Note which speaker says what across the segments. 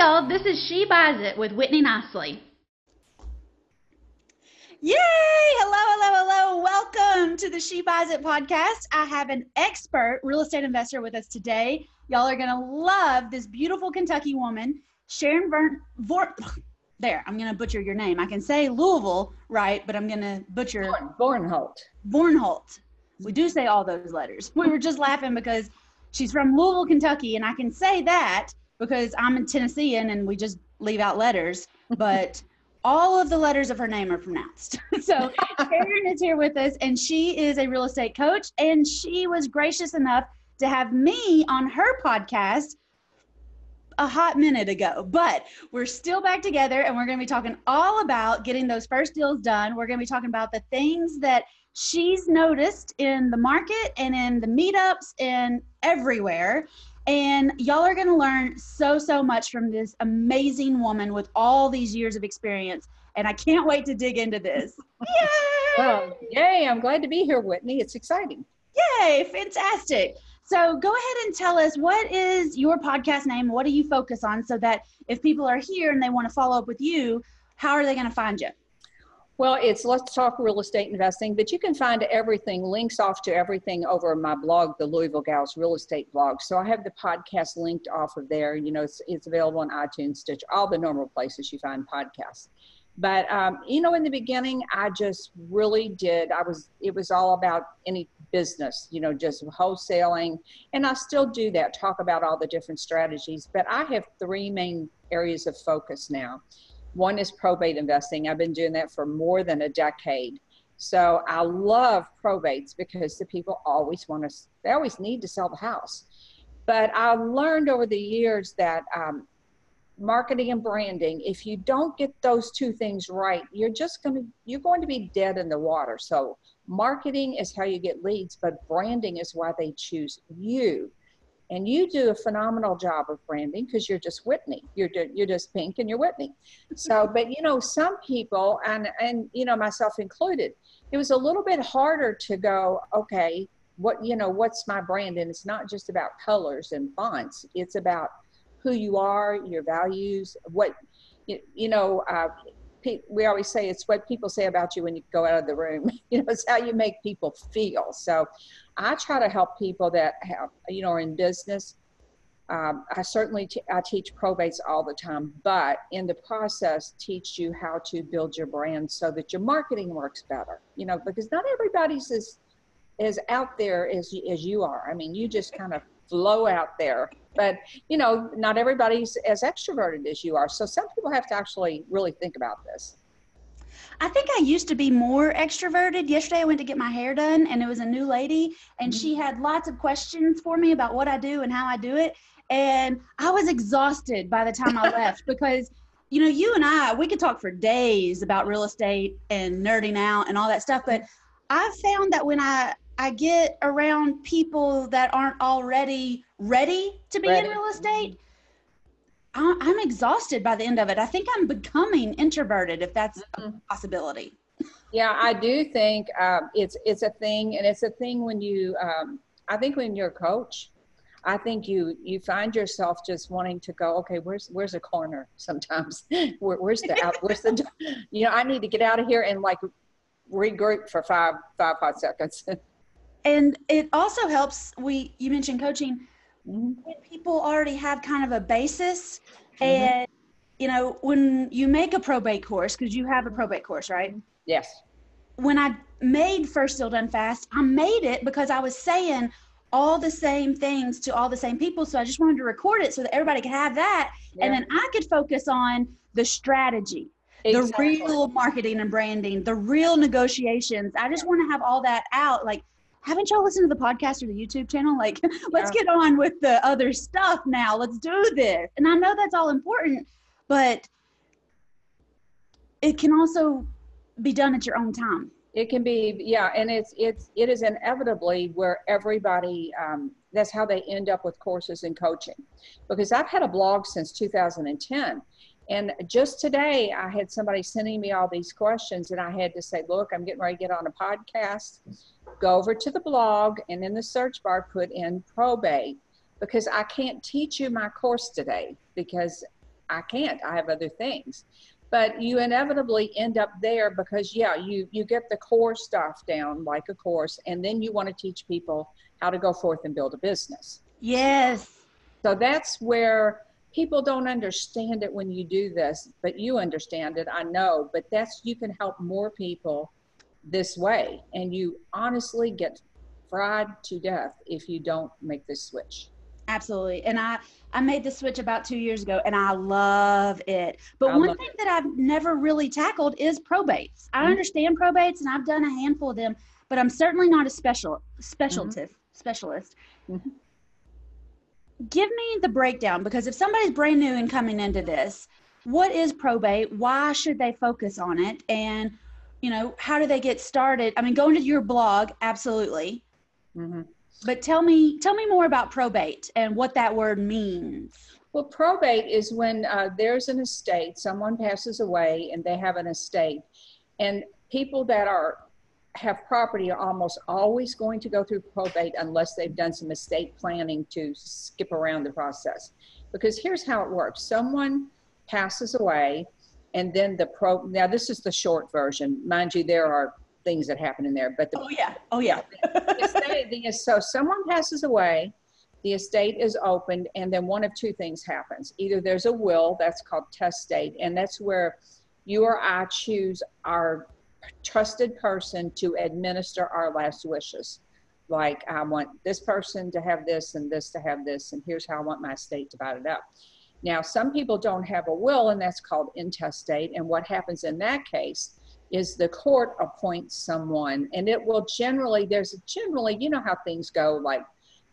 Speaker 1: y'all. This is She Buys It with Whitney Nicely.
Speaker 2: Yay! Hello, hello, hello. Welcome to the She Buys It podcast. I have an expert real estate investor with us today. Y'all are going to love this beautiful Kentucky woman, Sharon Vern. Vor- there, I'm going to butcher your name. I can say Louisville, right? But I'm going to butcher
Speaker 3: Born, Vornholt.
Speaker 2: Vornholt. We do say all those letters. We were just laughing because she's from Louisville, Kentucky, and I can say that because I'm a Tennessean and we just leave out letters. But all of the letters of her name are pronounced. so Karen is here with us, and she is a real estate coach, and she was gracious enough to have me on her podcast a hot minute ago. But we're still back together, and we're going to be talking all about getting those first deals done. We're going to be talking about the things that she's noticed in the market and in the meetups and everywhere. And y'all are going to learn so, so much from this amazing woman with all these years of experience. And I can't wait to dig into this. Yay!
Speaker 3: Well, yay, I'm glad to be here, Whitney. It's exciting.
Speaker 2: Yay, fantastic. So go ahead and tell us what is your podcast name? What do you focus on so that if people are here and they want to follow up with you, how are they going to find you?
Speaker 3: Well, it's Let's Talk Real Estate Investing, but you can find everything, links off to everything over my blog, the Louisville Gals Real Estate blog. So I have the podcast linked off of there. You know, it's, it's available on iTunes, Stitch, all the normal places you find podcasts. But, um, you know, in the beginning, I just really did, I was, it was all about any business, you know, just wholesaling. And I still do that, talk about all the different strategies. But I have three main areas of focus now. One is probate investing. I've been doing that for more than a decade. So I love probates because the people always want to, they always need to sell the house. But I learned over the years that um, marketing and branding, if you don't get those two things right, you're just going to, you're going to be dead in the water. So marketing is how you get leads, but branding is why they choose you and you do a phenomenal job of branding because you're just Whitney. You're you're just pink and you're Whitney. So, but you know, some people and and you know myself included, it was a little bit harder to go. Okay, what you know, what's my brand? And it's not just about colors and fonts. It's about who you are, your values, what you, you know. Uh, we always say it's what people say about you when you go out of the room. You know, it's how you make people feel. So I try to help people that have, you know, are in business. Um, I certainly t- I teach probates all the time, but in the process, teach you how to build your brand so that your marketing works better. You know, because not everybody's as as out there as as you are. I mean, you just kind of flow out there, but you know, not everybody's as extroverted as you are. So some people have to actually really think about this.
Speaker 2: I think I used to be more extroverted. Yesterday I went to get my hair done and it was a new lady and she
Speaker 3: Mm-hmm.
Speaker 2: had lots of questions for me about what I do and how I do it. And I was exhausted by the time I left because you know, you and I, we could talk for days about real estate and nerding out and all that stuff, but I've found that when I I get around people that aren't already ready to be
Speaker 3: Ready.
Speaker 2: in real estate, I- I'm exhausted by the end of it. I think I'm becoming introverted, if that's a possibility.
Speaker 3: Yeah, I do think um, it's it's a thing, and it's a thing when you. Um, I think when you're a coach, I think you you find yourself just wanting to go. Okay, where's where's a corner? Sometimes, Where, where's the out? Where's the? You know, I need to get out of here and like regroup for five five hot seconds.
Speaker 2: And it also helps. We you mentioned coaching
Speaker 3: Mhm.
Speaker 2: when people already have kind of a basis,
Speaker 3: Mhm.
Speaker 2: and you know when you make a probate course because you have a probate course, right?
Speaker 3: yes.
Speaker 2: when I made First Deal Done Fast, I made it because I was saying all the same things to all the same people. So I just wanted to record it so that everybody could have that. And then I could focus on the strategy,
Speaker 3: Exactly.
Speaker 2: the real marketing and branding, the real negotiations. I just want to have all that out. Like, haven't y'all listened to the podcast or the YouTube channel? Like, let's
Speaker 3: Yeah.
Speaker 2: get on with the other stuff now. Let's do this. And I know that's all important, but it can also be done at your own time.
Speaker 3: It can be, yeah, and it's it's it is inevitably where everybody. Um, that's how they end up with courses and coaching, because I've had a blog since 2010, and just today I had somebody sending me all these questions, and I had to say, look, I'm getting ready to get on a podcast. Go over to the blog, and in the search bar put in probate, because I can't teach you my course today because I can't. I have other things. But you inevitably end up there because yeah, you you get the core stuff down like a course, and then you want to teach people how to go forth and build a business.
Speaker 2: Yes.
Speaker 3: So that's where people don't understand it when you do this, but you understand it, I know. But that's you can help more people this way, and you honestly get fried to death if you don't make this switch.
Speaker 2: Absolutely. And I I made the switch about 2 years ago and I love it. But
Speaker 3: I
Speaker 2: one thing that I've never really tackled is probates. I
Speaker 3: Mhm.
Speaker 2: understand probates and I've done a handful of them, but I'm certainly not a special specialist specialist.
Speaker 3: Mhm.
Speaker 2: Give me the breakdown because if somebody's brand new and coming into this, what is probate? Why should they focus on it? And you know, how do they get started? I mean, going to your blog, absolutely.
Speaker 3: Mm-hmm.
Speaker 2: But tell me, tell me more about probate and what that word means.
Speaker 3: Well, probate is when uh, there's an estate, someone passes away and they have an estate. And people that are have property are almost always going to go through probate unless they've done some estate planning to skip around the process. Because here's how it works. Someone passes away and then the pro now this is the short version. Mind you, there are things that happen in there, but the
Speaker 2: Oh yeah, oh yeah.
Speaker 3: the estate, the, so someone passes away, the estate is opened, and then one of two things happens. Either there's a will, that's called testate, and that's where you or I choose our trusted person to administer our last wishes. Like, I want this person to have this and this to have this, and here's how I want my estate divided up. Now, some people don't have a will, and that's called intestate. And what happens in that case is the court appoints someone and it will generally there's generally you know how things go like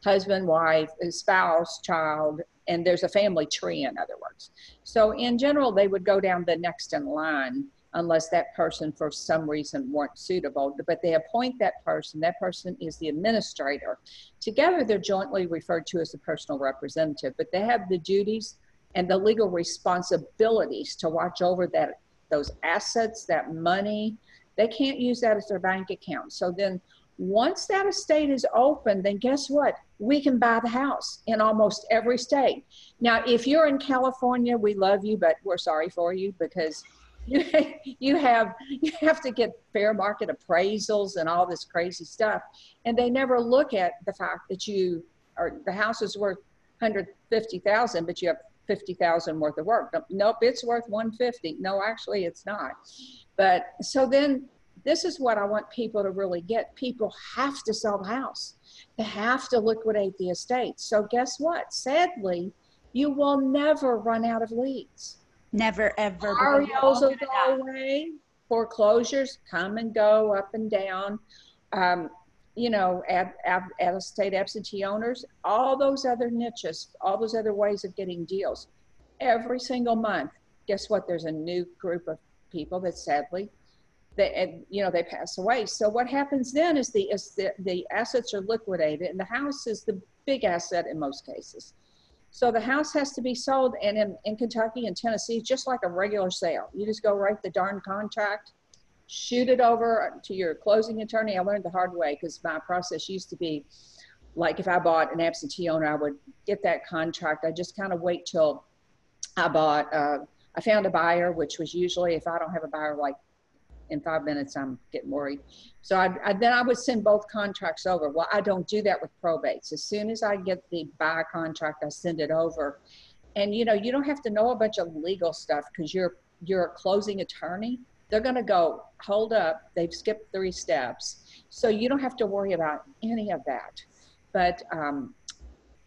Speaker 3: husband wife spouse child and there's a family tree in other words so in general they would go down the next in line unless that person for some reason weren't suitable but they appoint that person that person is the administrator together they're jointly referred to as the personal representative but they have the duties and the legal responsibilities to watch over that those assets, that money, they can't use that as their bank account. So then once that estate is open, then guess what? We can buy the house in almost every state. Now, if you're in California, we love you, but we're sorry for you because you, you have you have to get fair market appraisals and all this crazy stuff. And they never look at the fact that you are the house is worth 150,000, but you have 50,000 worth of work. Nope, it's worth 150. No, actually it's not. But so then this is what I want people to really get. People have to sell the house. They have to liquidate the estate. So guess what? Sadly, you will never run out of leads.
Speaker 2: Never ever.
Speaker 3: will go away. Foreclosures come and go up and down. Um, you know, at estate absentee owners, all those other niches, all those other ways of getting deals. Every single month, guess what? There's a new group of people that sadly, they, and, you know, they pass away. So what happens then is the, is the, the assets are liquidated and the house is the big asset in most cases. So the house has to be sold and in, in Kentucky and Tennessee, just like a regular sale. You just go write the darn contract, shoot it over to your closing attorney. I learned the hard way because my process used to be like if I bought an absentee owner, I would get that contract. I just kind of wait till I bought, uh, I found a buyer, which was usually if I don't have a buyer like in five minutes, I'm getting worried. So I, I, then I would send both contracts over. Well, I don't do that with probates. As soon as I get the buy contract, I send it over. And you know, you don't have to know a bunch of legal stuff because you're you're a closing attorney. They're going to go, hold up, they've skipped three steps. So you don't have to worry about any of that. But um,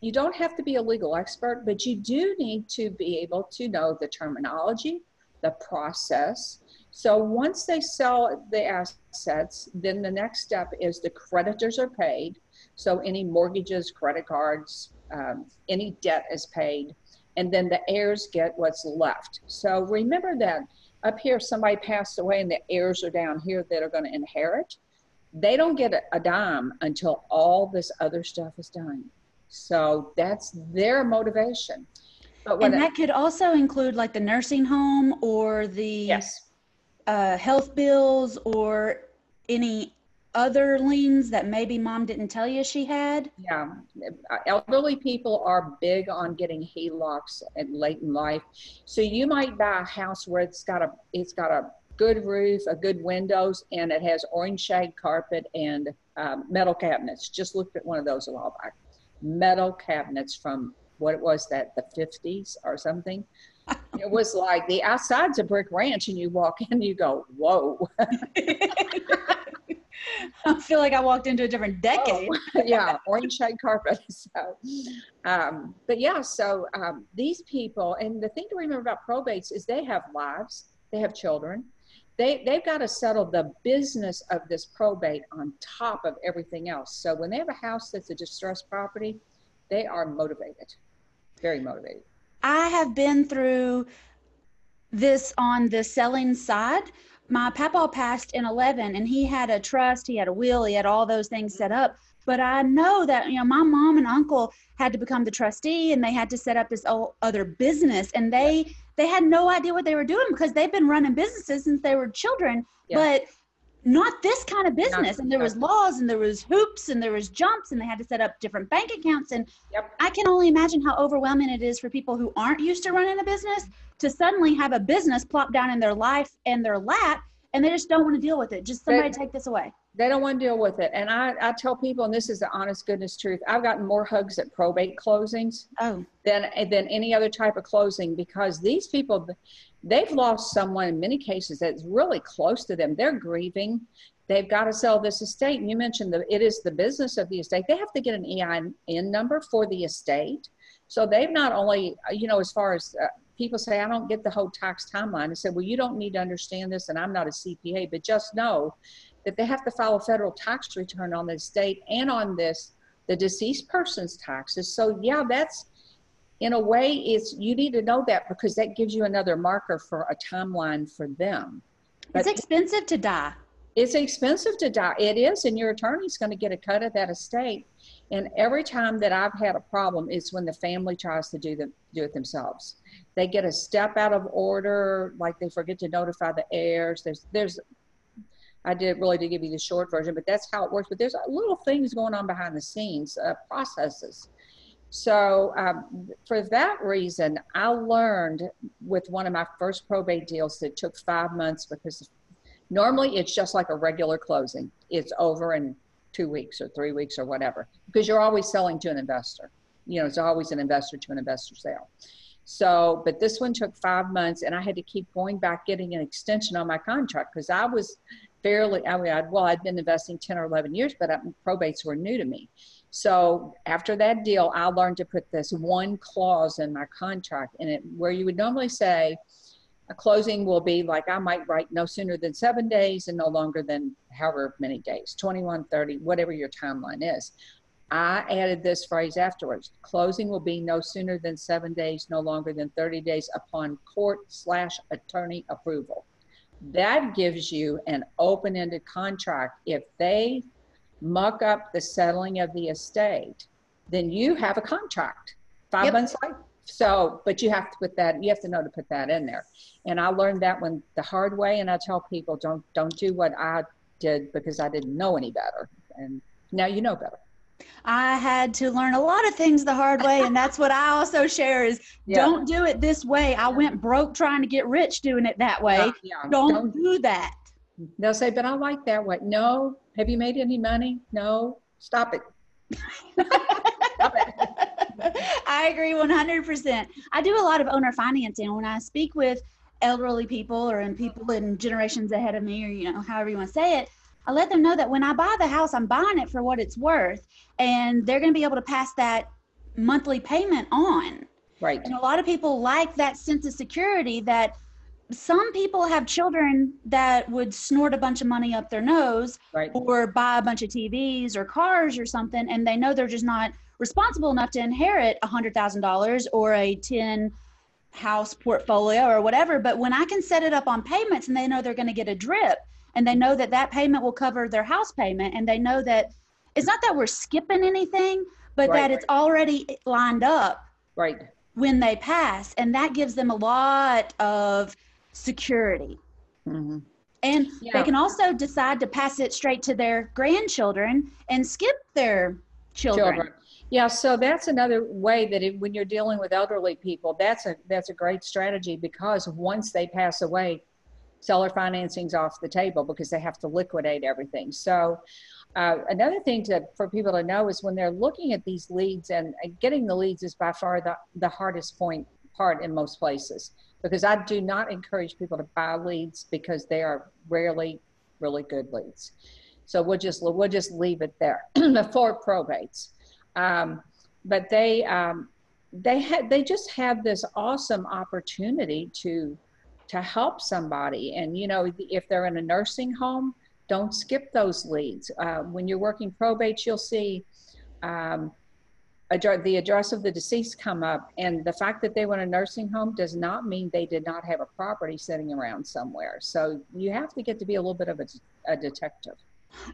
Speaker 3: you don't have to be a legal expert, but you do need to be able to know the terminology, the process. So once they sell the assets, then the next step is the creditors are paid. So any mortgages, credit cards, um, any debt is paid, and then the heirs get what's left. So remember that up here, somebody passed away and the heirs are down here that are going to inherit. They don't get a, dime until all this other stuff is done. So that's their motivation. But
Speaker 2: And that could also include like the nursing home or the
Speaker 3: yes,
Speaker 2: uh, health bills or any other liens that maybe mom didn't tell you she had?
Speaker 3: Yeah, elderly people are big on getting HELOCs at late in life. So you might buy a house where it's got a it's got a good roof, a good windows, and it has orange shag carpet and um, metal cabinets. Just looked at one of those a while back. Metal cabinets from what it was that the 50s or something. It was like the outside's a brick ranch, and you walk in, you go, "Whoa!"
Speaker 2: I feel like I walked into a different decade.
Speaker 3: Oh, yeah, orange shade carpet. So, um, but yeah, so um, these people, and the thing to remember about probates is they have lives, they have children. They, they've got to settle the business of this probate on top of everything else. So when they have a house that's a distressed property, they are motivated, very motivated.
Speaker 2: I have been through this on the selling side my papa passed in 11 and he had a trust, he had a will, he had all those things set up. But I know that, you know, my mom and uncle had to become the trustee and they had to set up this other business and they, they had no idea what they were doing because they've been running businesses since they were children. Yeah. But not this kind of business. and there was laws and there was hoops and there was jumps and they had to set up different bank accounts. And yep. i can only imagine how overwhelming it is for people who aren't used to running a business to suddenly have a business plop down in their life and their lap and they just don't want to deal with it. Just somebody they, take this away.
Speaker 3: They don't want to deal with it. And I, I tell people and this is the honest goodness truth i've gotten more hugs at probate closings
Speaker 2: oh.
Speaker 3: than than any other type of closing because these people they've lost someone in many cases that's really close to them. They're grieving. They've got to sell this estate. And you mentioned that it is the business of the estate. They have to get an EIN number for the estate. So they've not only, you know, as far as uh, people say, I don't get the whole tax timeline. I said, well, you don't need to understand this, and I'm not a CPA, but just know that they have to file a federal tax return on the estate and on this, the deceased person's taxes. So yeah, that's in a way it's you need to know that because that gives you another marker for a timeline for them.
Speaker 2: But it's expensive to die.
Speaker 3: It's expensive to die. It is and your attorney's going to get a cut of that estate. And every time that i've had a problem is when the family tries to do the do it themselves. They get a step out of order like they forget to notify the heirs. There's there's I did really to give you the short version, but that's how it works. But there's little things going on behind the scenes, uh, processes so um, for that reason, I learned with one of my first probate deals that took five months because normally it's just like a regular closing. It's over in two weeks or three weeks or whatever because you're always selling to an investor. You know, it's always an investor to an investor sale. So, but this one took five months and I had to keep going back getting an extension on my contract because I was fairly, I mean, I'd, well, I'd been investing 10 or 11 years, but um, probates were new to me. So after that deal, I learned to put this one clause in my contract in it where you would normally say a closing will be like I might write no sooner than seven days and no longer than however many days, 21, 30, whatever your timeline is. I added this phrase afterwards. Closing will be no sooner than seven days, no longer than 30 days upon court slash attorney approval. That gives you an open-ended contract. If they muck up the settling of the estate, then you have a contract five yep. months later. So, but you have to put that, you have to know to put that in there. And I learned that one the hard way. And I tell people, don't, don't do what I did because I didn't know any better. And now you know better.
Speaker 2: I had to learn a lot of things the hard way, and that's what I also share is yeah. don't do it this way. I went mm-hmm. broke trying to get rich doing it that way. Yeah, yeah. Don't, don't, do that.
Speaker 3: They'll say, but I like that way. No, have you made any money? No. Stop it.
Speaker 2: Stop it. I agree 100%. I do a lot of owner financing. When I speak with elderly people or in people in generations ahead of me, or you know, however you want to say it, I let them know that when I buy the house, I'm buying it for what it's worth, and they're going to be able to pass that monthly payment on.
Speaker 3: Right.
Speaker 2: And a lot of people like that sense of security that some people have children that would snort a bunch of money up their nose
Speaker 3: right.
Speaker 2: or buy a bunch of TVs or cars or something, and they know they're just not responsible enough to inherit a hundred thousand dollars or a 10 house portfolio or whatever. But when I can set it up on payments and they know they're going to get a drip and they know that that payment will cover their house payment and they know that it's not that we're skipping anything, but right, that it's already lined up.
Speaker 3: Right.
Speaker 2: When they pass. And that gives them a lot of security.
Speaker 3: Mm-hmm.
Speaker 2: And
Speaker 3: Yeah.
Speaker 2: they can also decide to pass it straight to their grandchildren and skip their children.
Speaker 3: children. Yeah, so that's another way that it, when you're dealing with elderly people, that's a that's a great strategy because once they pass away, seller financing's off the table because they have to liquidate everything. So uh, another thing to for people to know is when they're looking at these leads and uh, getting the leads is by far the, the hardest point part in most places because I do not encourage people to buy leads because they are rarely really good leads. So we'll just we'll just leave it there for probates. Um, but they um, they had they just have this awesome opportunity to to help somebody. And you know, if they're in a nursing home, don't skip those leads. Uh, when you're working probates, you'll see. Um, address, the address of the deceased come up and the fact that they were in a nursing home does not mean they did not have a property sitting around somewhere so you have to get to be a little bit of a, a detective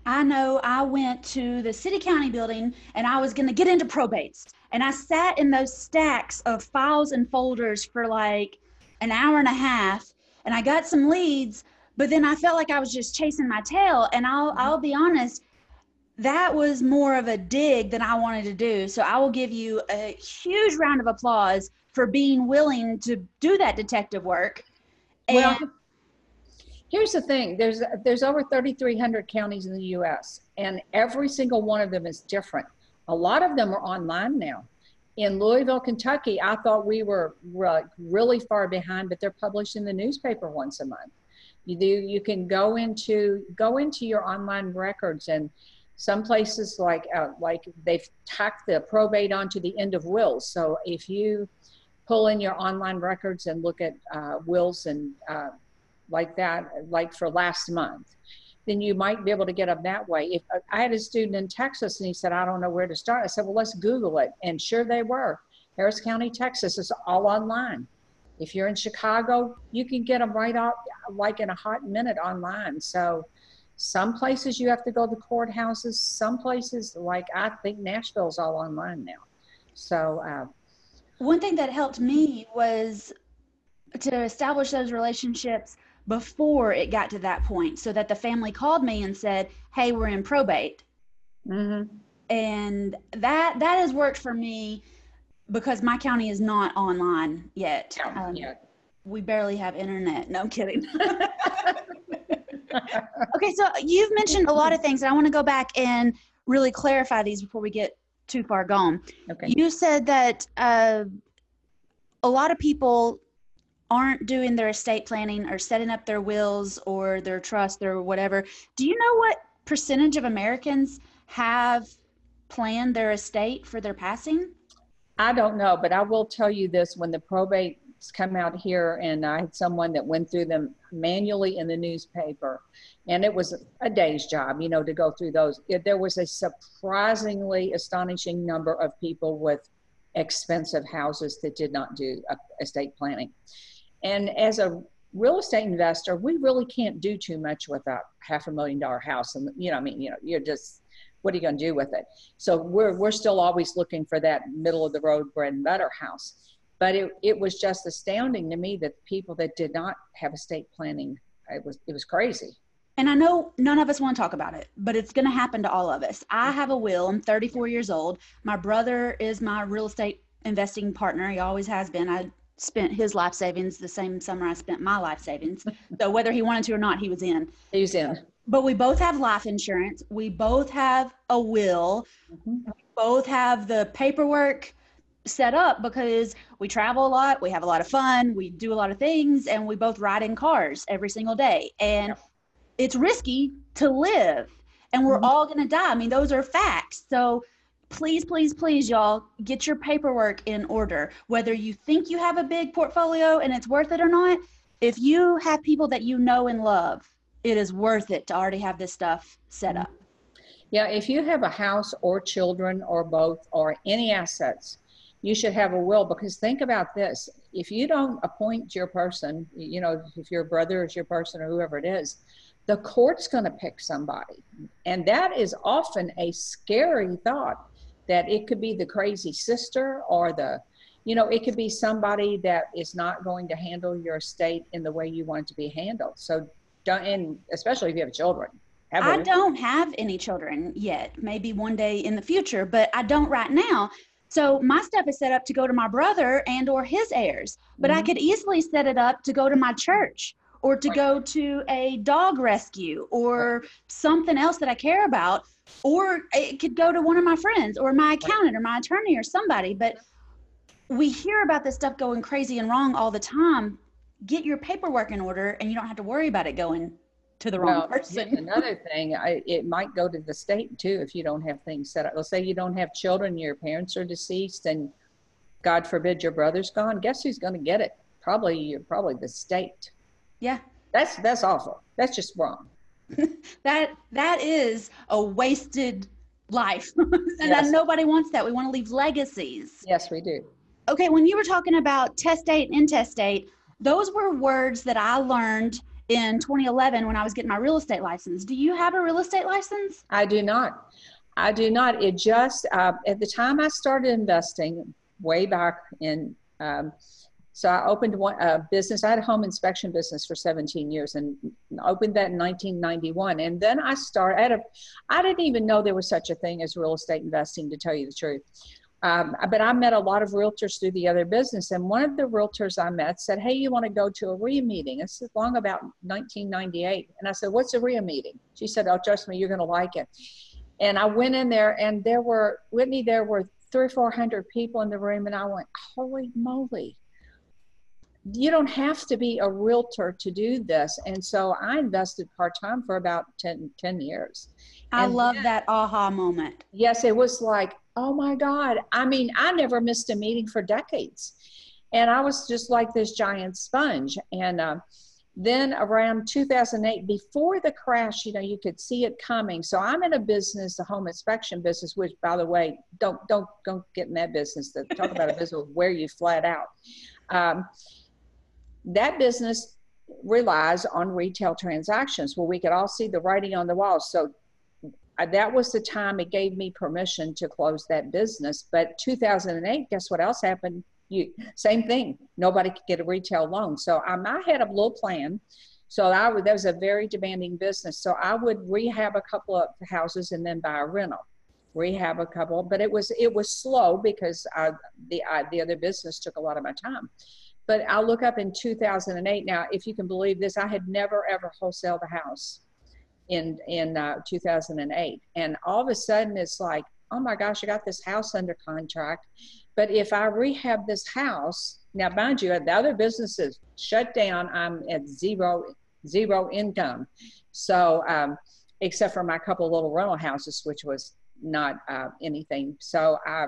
Speaker 2: I know I went to the city county building and I was going to get into probates. And I sat in those stacks of files and folders for like an hour and a half. And I got some leads, but then I felt like I was just chasing my tail. And I'll, I'll be honest, that was more of a dig than I wanted to do. So I will give you a huge round of applause for being willing to do that detective work. And
Speaker 3: Well, here's the thing: there's there's over 3,300 counties in the U.S. and every single one of them is different. A lot of them are online now. In Louisville, Kentucky, I thought we were re- really far behind, but they're published in the newspaper once a month. You do you can go into go into your online records and some places like uh, like they've tacked the probate onto the end of wills. So if you pull in your online records and look at uh, wills and uh, like that, like for last month, then you might be able to get them that way. If uh, I had a student in Texas and he said, I don't know where to start, I said, well, let's Google it. And sure they were. Harris County, Texas is all online. If you're in Chicago, you can get them right off, like in a hot minute online. So some places you have to go to courthouses. Some places, like I think Nashville's all online now. So uh,
Speaker 2: one thing that helped me was to establish those relationships before it got to that point so that the family called me and said hey we're in probate
Speaker 3: mhm.
Speaker 2: and that that has worked for me because my county is not online yet Um,
Speaker 3: yeah.
Speaker 2: we barely have internet no i'm kidding okay so you've mentioned a lot of things and i want to go back and really clarify these before we get too far gone
Speaker 3: okay.
Speaker 2: you said that uh, a lot of people aren't doing their estate planning or setting up their wills or their trust or whatever. Do you know what percentage of Americans have planned their estate for their passing?
Speaker 3: I don't know, but I will tell you this: when the probates come out here, and I had someone that went through them manually in the newspaper, and it was a day's job, you know, to go through those. There was a surprisingly astonishing number of people with expensive houses that did not do estate planning. And as a real estate investor, we really can't do too much with a half a million dollar house. And you know, I mean, you know, you're just what are you going to do with it? So we're we're still always looking for that middle of the road bread and butter house. But it it was just astounding to me that people that did not have estate planning, it was it was crazy.
Speaker 2: And I know none of us want to talk about it, but it's going to happen to all of us. I have a will. I'm 34 years old. My brother is my real estate investing partner. He always has been. I spent his life savings the same summer I spent my life savings. so whether he wanted to or not, he was in.
Speaker 3: He's in.
Speaker 2: But we both have life insurance. We both have a will.
Speaker 3: Mhm.
Speaker 2: We both have the paperwork set up because we travel a lot. We have a lot of fun. We do a lot of things, and we both ride in cars every single day. And
Speaker 3: Yep.
Speaker 2: it's risky to live, and we're
Speaker 3: Mhm.
Speaker 2: all going to die. I mean, those are facts. So please, please, please, y'all, get your paperwork in order. Whether you think you have a big portfolio and it's worth it or not, if you have people that you know and love, it is worth it to already have this stuff set up.
Speaker 3: Yeah, if you have a house or children or both or any assets, you should have a will because think about this. If you don't appoint your person, you know, if your brother is your person or whoever it is, the court's going to pick somebody. And that is often a scary thought that it could be the crazy sister or the, you know, it could be somebody that is not going to handle your estate in the way you want it to be handled. So don't, and especially if you have children. Have
Speaker 2: I don't have any children yet. Maybe one day in the future, but I don't right now. So my stuff is set up to go to my brother and or his heirs. But I
Speaker 3: Mhm.
Speaker 2: could easily set it up to go to my church or to
Speaker 3: Right.
Speaker 2: go to a dog rescue or something else that I care about. Or it could go to one of my friends or my accountant or my attorney or somebody. But we hear about this stuff going crazy and wrong all the time. Get your paperwork in order and you don't have to worry about it going to the wrong
Speaker 3: Well,
Speaker 2: person.
Speaker 3: Another thing, I, it might go to the state too if you don't have things set up. Let's say you don't have children, your parents are deceased, and God forbid your brother's gone. Guess who's going to get it? Probably you're Probably the state.
Speaker 2: Yeah.
Speaker 3: That's that's awful. That's just wrong.
Speaker 2: that that is a wasted life and
Speaker 3: Yes.
Speaker 2: nobody wants that we want to leave legacies
Speaker 3: Yes, we do.
Speaker 2: okay when you were talking about testate and intestate those were words that i learned in 2011 when i was getting my real estate license do you have a real estate license
Speaker 3: I do not. I do not. It just uh, at the time I started investing way back in. Um, so I opened one a business. I had a home inspection business for 17 years and opened that in 1991. And then I started. A, I didn't even know there was such a thing as real estate investing, to tell you the truth. Um, but I met a lot of realtors through the other business, and one of the realtors I met said, "Hey, you want to go to a RIA meeting?" This is long about 1998, and I said, "What's a RIA meeting?" She said, "Oh, trust me, you're going to like it." And I went in there, and there were Whitney. There were three or four hundred people in the room, and I went, "Holy moly!" You don't have to be a realtor to do this. And so I invested part time for about 10, 10 years.
Speaker 2: i
Speaker 3: And
Speaker 2: love
Speaker 3: then-
Speaker 2: that aha moment
Speaker 3: yes, it was like, oh my God. I mean, I never missed a meeting for decades. And I was just like this giant sponge. And uh, then around 2008, before the crash, you know, you could see it coming. So I'm in a business, the home inspection business, which, by the way, don't don't don't get in that business. To talk about a business where you flat out. Um, that business relies on retail transactions where we could all see the writing on the wall. So that was the time it gave me permission to close that business. But 2008, guess what else happened? You same thing. Nobody could get a retail loan. So um, I had a little plan. So I would, that was a very demanding business. So I would rehab a couple of houses and then buy a rental, rehab a couple. But it was it was slow because uh, the uh, the other business took a lot of my time. But I'll look up in 2008. Now, if you can believe this, I had never ever wholesaled a house in in uh, 2008 and all of a sudden it's like oh my gosh i got this house under contract. But if i rehab this house now mind you the other businesses shut down i'm at zero zero income. So um, except for my couple little rental houses which was not uh, anything. So i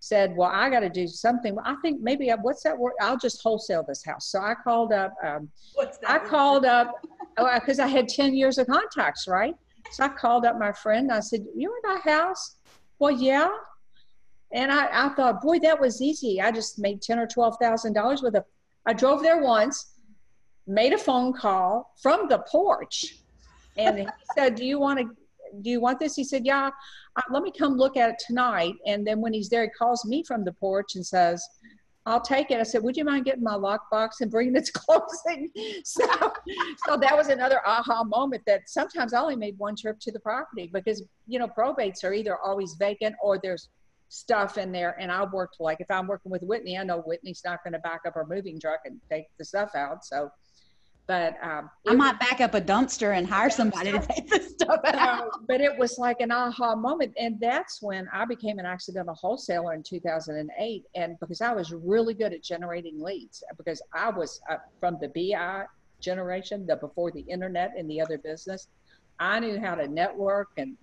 Speaker 3: said well i got to do something. I think maybe I, what's that word? I'll just wholesale this house. So i called up um,
Speaker 2: what's
Speaker 3: I called up because I had 10 years of contacts, right? So I called up my friend. I said, You in my house? Well, yeah. And I, I thought, boy, that was easy. I just made ten or twelve thousand dollars with a I drove there once, made a phone call from the porch, and he said, Do you want to do you want this? He said, Yeah, uh, let me come look at it tonight. And then when he's there, he calls me from the porch and says, I'll take it. I said, Would you mind getting my lockbox and bringing it to closing? So, so that was another aha moment that sometimes I only made one trip to the property because, you know, probates are either always vacant or there's stuff in there. And I worked like if I'm working with Whitney, I know Whitney's not going to back up her moving truck and take the stuff out. So, but um,
Speaker 2: i might back up a dumpster and hire somebody to take this stuff out.
Speaker 3: so, but it was like an aha moment and that's when i became an accidental wholesaler in 2008 and because i was really good at generating leads because i was uh, from the bi generation the before the internet and the other business i knew how to network and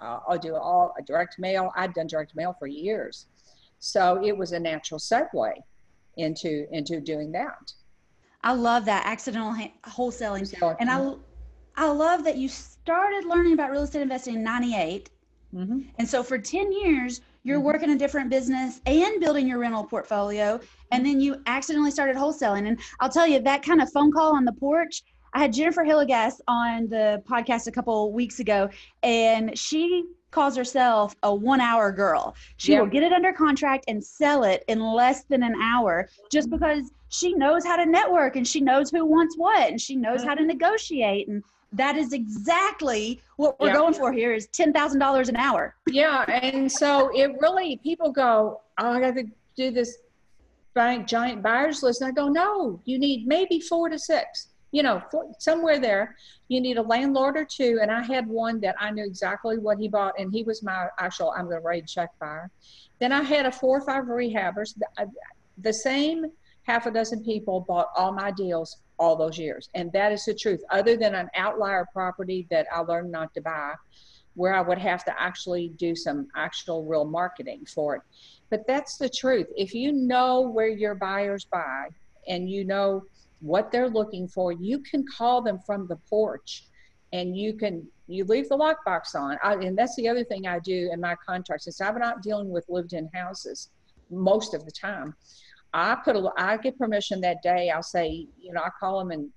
Speaker 3: uh, i'll do all direct mail. I'd done direct mail for years. So it was a natural segue into into doing that
Speaker 2: I love that accidental ha- wholesaling. And I, I love that you started learning about real estate investing in 98.
Speaker 3: mhm.
Speaker 2: And so for 10 years, you're
Speaker 3: Mhm.
Speaker 2: working a different business and building your rental portfolio. And then you accidentally started wholesaling. And I'll tell you, that kind of phone call on the porch, I had Jennifer Hillegas on the podcast a couple weeks ago, and she calls herself a one hour girl. She
Speaker 3: Yeah.
Speaker 2: will get it under contract and sell it in less than an hour just mm-hmm. because she knows how to network and she knows who wants what and she knows how to mm-hmm. negotiate. And that is exactly what we're
Speaker 3: Yeah.
Speaker 2: going for here is $10,000 an hour.
Speaker 3: Yeah, and so it really people go, oh, I got to do this giant buyers list, and I go, no, you need maybe four to six. You know, somewhere there, you need a landlord or two. And I had one that I knew exactly what he bought, and he was my actual I'm going to write check buyer. Then I had a four or five rehabbers. Uh, the same half a dozen people bought all my deals all those years, and that is the truth. Other than an outlier property that I learned not to buy, where I would have to actually do some actual real marketing for it. But that's the truth. If you know where your buyers buy and you know what they're looking for, you can call them from the porch and you can you leave the lockbox on. I, and that's the other thing I do in my contracts. Since I'm not dealing with lived in houses most of the time, I put a I get permission that day. I'll say, you know, I call them and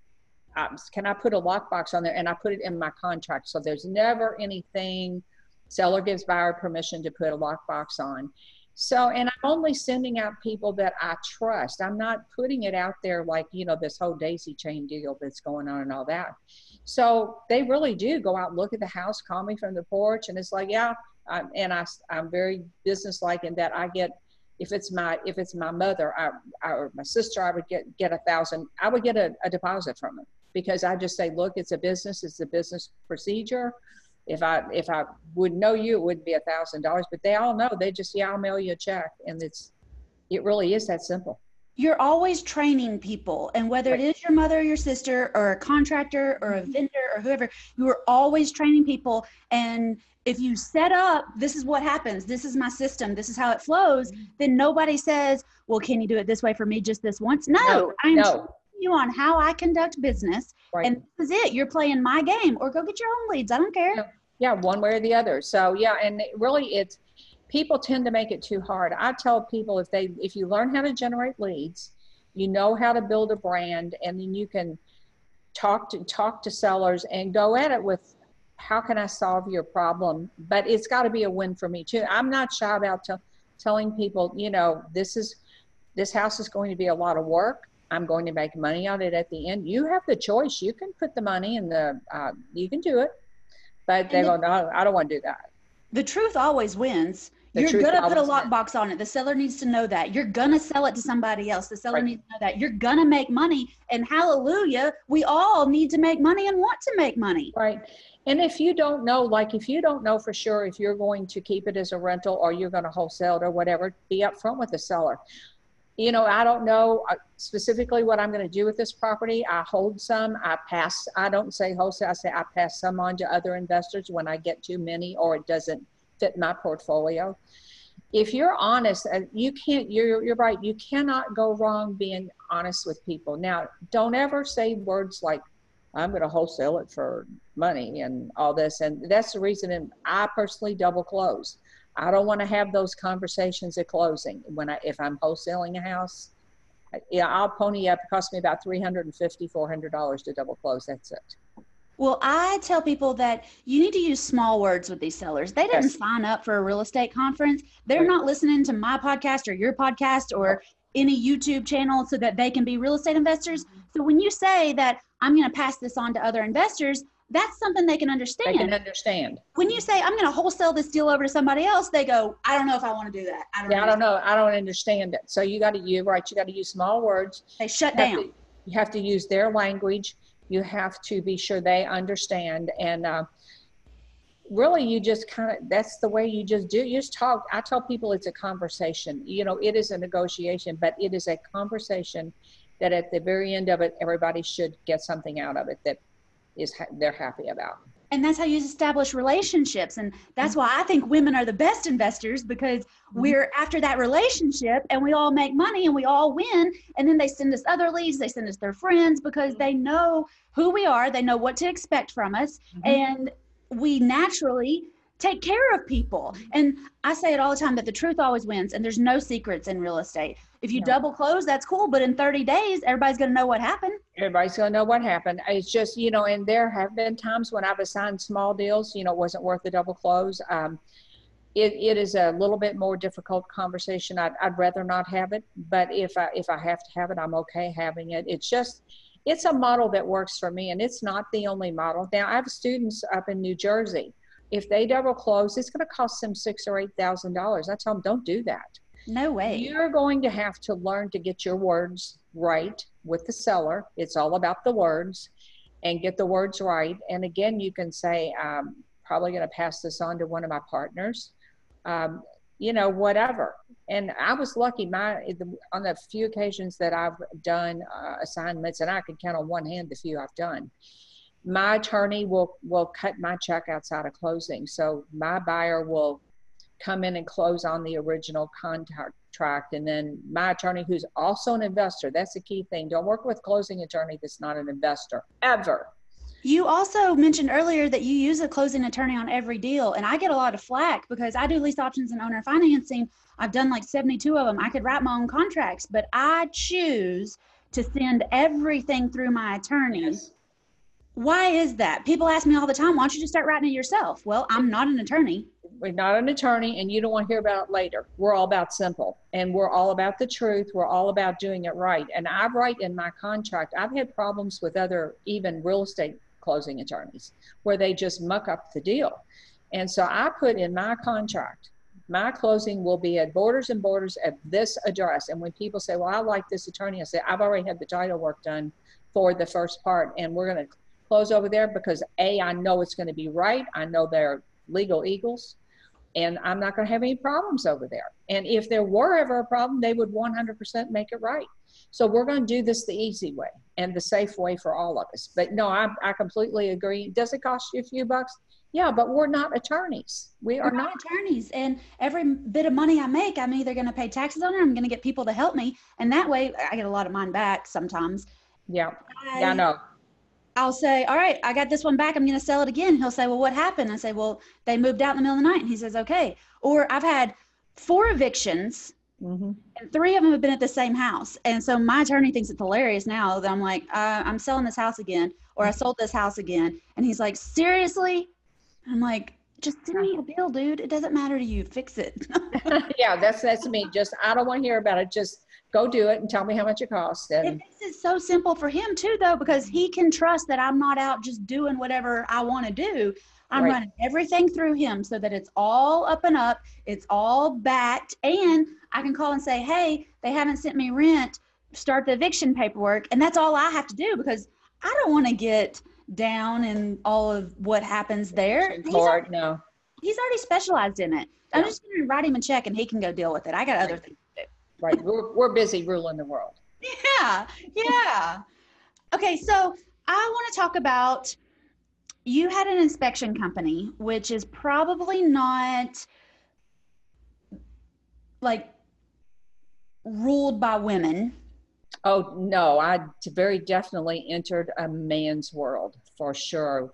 Speaker 3: um, can I put a lockbox on there? And I put it in my contract. So there's never anything, seller gives buyer permission to put a lockbox on. So, and I'm only sending out people that I trust. I'm not putting it out there like, you know, this whole daisy chain deal that's going on and all that. So they really do go out, look at the house, call me from the porch. And it's like, yeah. I'm, and I, I'm very businesslike in that I get, if it's my, if it's my mother I, I, or my sister, I would get, get a thousand, I would get a, a deposit from them because I just say, look, it's a business, it's a business procedure. If I if I would know you, it would be a thousand dollars. But they all know. They just yeah, I'll mail you a check, and it's it really is that simple.
Speaker 2: You're always training people, and whether it is your mother or your sister or a contractor or a mm-hmm. vendor or whoever, you are always training people. And if you set up, this is what happens, this is my system, this is how it flows, mm-hmm. then nobody says, well, can you do it this way for me just this once? No,
Speaker 3: No,
Speaker 2: I'm
Speaker 3: no.
Speaker 2: You on how I conduct business,
Speaker 3: Right.
Speaker 2: and this is it. You're playing my game, or go get your own leads. I don't care.
Speaker 3: Yeah. yeah one way or the other so yeah and it really it's people tend to make it too hard i tell people if they if you learn how to generate leads you know how to build a brand and then you can talk to talk to sellers and go at it with how can i solve your problem but it's got to be a win for me too i'm not shy about tell telling people you know this is this house is going to be a lot of work i'm going to make money on it at the end you have the choice you can put the money in the uh, you can do it but they go, no, I don't want to do that.
Speaker 2: The truth always wins.
Speaker 3: The
Speaker 2: You're gonna put a lockbox on it. The seller needs to know that. You're gonna sell it to somebody else. The seller
Speaker 3: Right.
Speaker 2: needs to know that. You're gonna make money. And hallelujah, we all need to make money and want to make money.
Speaker 3: Right. And if you don't know, like if you don't know for sure if you're going to keep it as a rental or you're going to wholesale it or whatever, be upfront with the seller. You know, I don't know uh, specifically what I'm going to do with this property. I hold some, I pass, I don't say wholesale, I say I pass some on to other investors when I get too many or it doesn't fit my portfolio. If you're honest, uh, you can't, you're, you're right, you cannot go wrong being honest with people. Now, don't ever say words like, I'm going to wholesale it for money and all this. And that's the reason I personally double close. I don't want to have those conversations at closing when I, if I'm wholesaling a house. I- Yeah, I'll pony up. It costs me about $350, $400 to double close. That's it.
Speaker 2: Well, I tell people that you need to use small words with these sellers. They didn't
Speaker 3: Yes.
Speaker 2: sign up for a real estate conference. They're
Speaker 3: Right.
Speaker 2: not listening to my podcast or your podcast or any YouTube channel so that they can be real estate investors. So when you say that I'm going to pass this on to other investors, that's something they can understand.
Speaker 3: They can understand.
Speaker 2: when you say I'm going to wholesale this deal over to somebody else, they go, I don't know if I want to do that. I don't,
Speaker 3: Yeah, I don't
Speaker 2: know.
Speaker 3: I don't understand it. So you got to, you're right. You got to use small words.
Speaker 2: They shut
Speaker 3: You
Speaker 2: down.
Speaker 3: to- You have to use their language. You have to be sure they understand. And uh, really, you just kind of, that's the way you just do. You just talk. I tell people it's a conversation. You know, it is a negotiation, but it is a conversation that at the very end of it, everybody should get something out of it that is ha- they're happy about.
Speaker 2: and that's how you establish relationships. And that's why i think women are the best investors because we're after that relationship and we all make money and we all win. And then they send us other leads they send us their friends because they know who we are. They know what to expect from us.
Speaker 3: Mhm.
Speaker 2: and we naturally take care of people. And I say it all the time that the truth always wins and there's no secrets in real estate. If you
Speaker 3: No.
Speaker 2: double close, that's cool, but in 30 days, everybody's going to know what happened.
Speaker 3: everybody's gonna know what happened. It's just, you know, and there have been times when I've assigned small deals, you know, it wasn't worth the double close. Um, it, it is a little bit more difficult conversation. I'd, I'd rather not have it, but if I, if I have to have it, I'm okay having it. It's just, it's a model that works for me and it's not the only model. Now I have students up in New Jersey. If they double close, it's gonna cost them six or eight thousand dollars. I tell them, don't do that.
Speaker 2: No way.
Speaker 3: You're going to have to learn to get your words right with the seller. It's all about the words and get the words right. And again, you can say, um, probably going to pass this on to one of my partners, um, you know, whatever. And I was lucky my on the few occasions that I've done uh, assignments, and I can count on one hand the few I've done. My attorney will will cut my check outside of closing, so my buyer will come in and close on the original contract. And then my attorney, who's also an investor, that's the key thing. Don't work with closing attorney that's not an investor ever.
Speaker 2: You also mentioned earlier that you use a closing attorney on every deal, and I get a lot of flack because I do lease options and owner financing. I've done like 72 of them. I could write my own contracts, but I choose to send everything through my attorney. Why is that? People ask me all the time, why don't you just start writing it yourself? Well, I'm not an attorney.
Speaker 3: We're not an attorney and you don't want to hear about it later. We're all about simple and we're all about the truth. We're all about doing it right. And I write in my contract, I've had problems with other, even real estate closing attorneys, where they just muck up the deal. And so I put in my contract, my closing will be at Borders and Borders at this address. And when people say, well, I like this attorney, I say, I've already had the title work done for the first part and we're going to close over there because A, I know it's going to be right. I know they're legal eagles and I'm not going to have any problems over there. And if there were ever a problem, they would 100% make it right. So we're going to do this the easy way and the safe way for all of us. But no, I, I completely agree. Does it cost you a few bucks? Yeah, but we're not attorneys. We are not.
Speaker 2: not attorneys, and every bit of money I make, I'm either going to pay taxes on it, or I'm going to get people to help me, and that way I get a lot of mine back sometimes.
Speaker 3: Yeah, yeah, I know.
Speaker 2: I'll say, all right, I got this one back. I'm going to sell it again. He'll say, well, what happened? I say, well, they moved out in the middle of the night. And he says, okay. Or I've had four evictions
Speaker 3: hmm
Speaker 2: and three of them have been at the same house. And so my attorney thinks it's hilarious now that I'm like, uh, I'm selling this house again, or I sold this house again. And he's like, seriously? I'm like, just send me a bill, dude. It doesn't matter to you. Fix it.
Speaker 3: yeah, that's that's me. Just I don't want to hear about it. Just go do it and tell me how much it costs. And
Speaker 2: makes it so simple for him too, though, because he can trust that I'm not out just doing whatever I want to do. I'm
Speaker 3: Right.
Speaker 2: running everything through him so that it's all up and up, it's all backed, and I can call and say, hey, they haven't sent me rent, start the eviction paperwork. And that's all I have to do because I don't want to get down in all of what happens there. He's,
Speaker 3: Lord, no.
Speaker 2: he's already specialized in it. I'm just going to write him a check and he can go deal with it. I got other things.
Speaker 3: Right. We're, we're busy ruling the world.
Speaker 2: Yeah, yeah. Okay, so I want to talk about you had an inspection company, which is probably not like ruled by women.
Speaker 3: Oh, no. I very definitely entered a man's world for sure.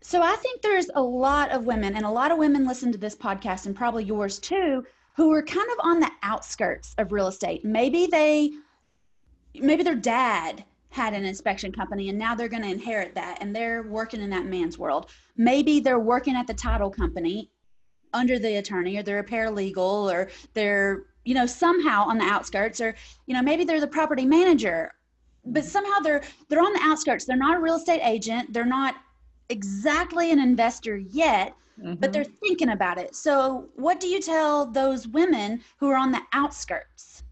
Speaker 2: So I think there's a lot of women, and a lot of women listen to this podcast, and probably yours too, who are kind of on the outskirts of real estate. Maybe they, maybe their dad had an inspection company, and now they're going to inherit that, and they're working in that man's world. Maybe they're working at the title company under the attorney, or they're a paralegal, or they're you know somehow on the outskirts, or you know maybe they're the property manager, but somehow they're they're on the outskirts. They're not a real estate agent. They're not exactly an investor yet, but
Speaker 3: Mhm.
Speaker 2: they're thinking about it. So, what do you tell those women who are on the outskirts?